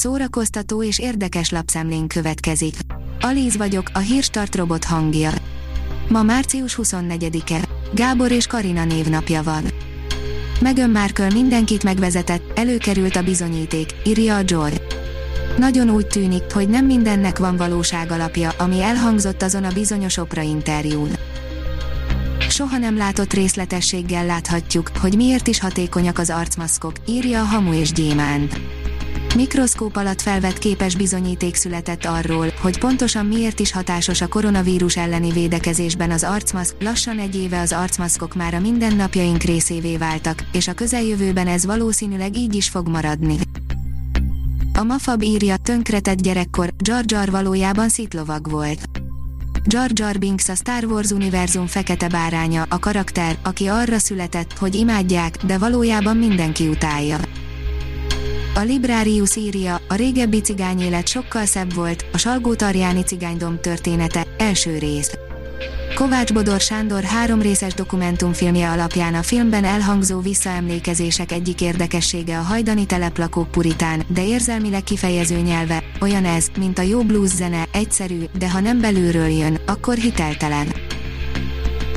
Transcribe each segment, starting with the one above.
szórakoztató és érdekes lapszemlén következik. Alíz vagyok, a hírstart robot hangja. Ma március 24-e. Gábor és Karina névnapja van. Megön Markle mindenkit megvezetett, előkerült a bizonyíték, írja a Joy. Nagyon úgy tűnik, hogy nem mindennek van valóság alapja, ami elhangzott azon a bizonyos opera interjún. Soha nem látott részletességgel láthatjuk, hogy miért is hatékonyak az arcmaszkok, írja a Hamu és Gyémánt. Mikroszkóp alatt felvett képes bizonyíték született arról, hogy pontosan miért is hatásos a koronavírus elleni védekezésben az arcmaszk, lassan egy éve az arcmaszkok már a mindennapjaink részévé váltak, és a közeljövőben ez valószínűleg így is fog maradni. A Mafab írja, tönkretett gyerekkor, Jar Jar valójában szitlovag volt. Jar Jar Binks a Star Wars univerzum fekete báránya, a karakter, aki arra született, hogy imádják, de valójában mindenki utálja. A Librarius írja, a régebbi cigányélet sokkal szebb volt, a Salgó Tarjáni cigánydom története, első rész. Kovács Bodor Sándor három részes dokumentumfilmje alapján a filmben elhangzó visszaemlékezések egyik érdekessége a hajdani teleplakók puritán, de érzelmileg kifejező nyelve, olyan ez, mint a jó blues zene, egyszerű, de ha nem belülről jön, akkor hiteltelen.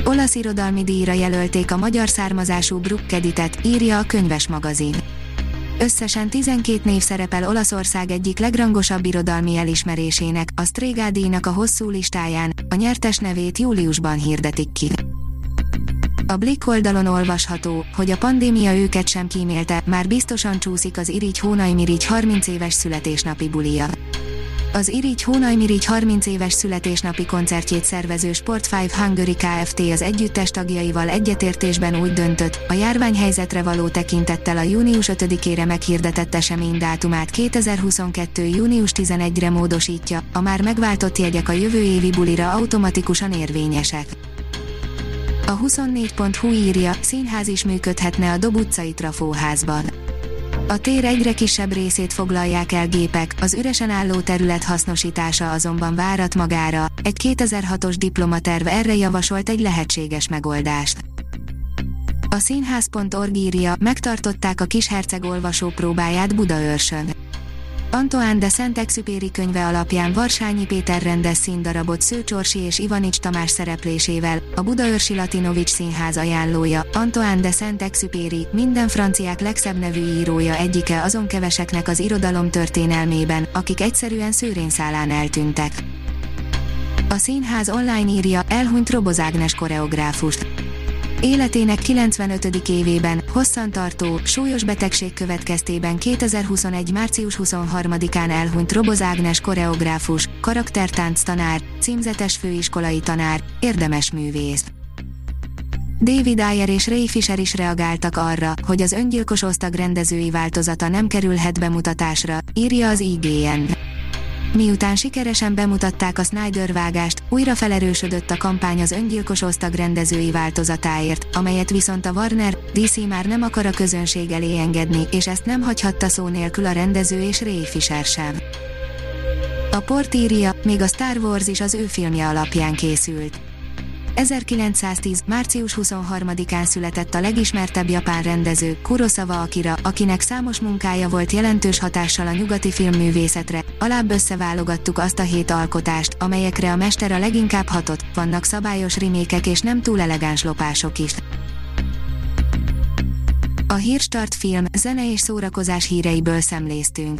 Olasz irodalmi díjra jelölték a magyar származású Bruckeditet, írja a könyves magazin. Összesen 12 név szerepel Olaszország egyik legrangosabb irodalmi elismerésének, a Strégádíjnak a hosszú listáján, a nyertes nevét júliusban hirdetik ki. A Blick oldalon olvasható, hogy a pandémia őket sem kímélte, már biztosan csúszik az Irigy Hónaimirigy 30 éves születésnapi bulia. Az Irigy Hónaimirigy 30 éves születésnapi koncertjét szervező Sport 5 Hungary Kft. az együttes tagjaival egyetértésben úgy döntött, a járványhelyzetre való tekintettel a június 5-ére meghirdetett esemény dátumát 2022. június 11-re módosítja, a már megváltott jegyek a jövő évi bulira automatikusan érvényesek. A 24.hu írja, színház is működhetne a Dob utcai trafóházban. A tér egyre kisebb részét foglalják el gépek, az üresen álló terület hasznosítása azonban várat magára, egy 2006-os diplomaterv erre javasolt egy lehetséges megoldást. A színház.org írja, megtartották a kisherceg olvasó próbáját Budaörsön. Antoine de Szent-Exupéry könyve alapján Varsányi Péter rendez színdarabot Szőcsorsi és Ivanics Tamás szereplésével, a Budaörsi Latinovics Színház ajánlója, Antoine de Szent-Exupéry, minden franciák legszebb nevű írója egyike azon keveseknek az irodalom történelmében, akik egyszerűen szőrénszálán eltűntek. A színház online írja, elhunyt Robozágnes koreográfust. Életének 95. évében, hosszantartó, súlyos betegség következtében 2021. március 23-án elhunyt Roboz Ágnes koreográfus, karaktertánc tanár, címzetes főiskolai tanár, érdemes művész. David Ayer és Ray Fisher is reagáltak arra, hogy az öngyilkos osztag rendezői változata nem kerülhet bemutatásra, írja az IGN. Miután sikeresen bemutatták a Snyder vágást, újra felerősödött a kampány az öngyilkos osztag rendezői változatáért, amelyet viszont a Warner, DC már nem akar a közönség elé engedni, és ezt nem hagyhatta szó nélkül a rendező és Ray Fisher sem. A port írja, még a Star Wars is az ő filmje alapján készült. 1910. március 23-án született a legismertebb japán rendező, Kurosawa Akira, akinek számos munkája volt jelentős hatással a nyugati filmművészetre, alább összeválogattuk azt a hét alkotást, amelyekre a mester a leginkább hatott, vannak szabályos rimékek és nem túl elegáns lopások is. A Hírstart film, zene és szórakozás híreiből szemléztünk.